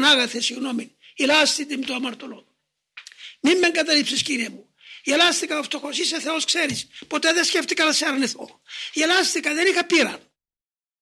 Πανάγαθε, συγγνώμη. Η την το αμαρτωλό. Μην με εγκαταλείψεις, κύριε μου. Γελάστηκα ο φτωχό, είσαι Θεός, ξέρεις. Ποτέ δεν σκέφτηκα να σε αρνηθώ. Γελάστηκα, δεν είχα πείρα.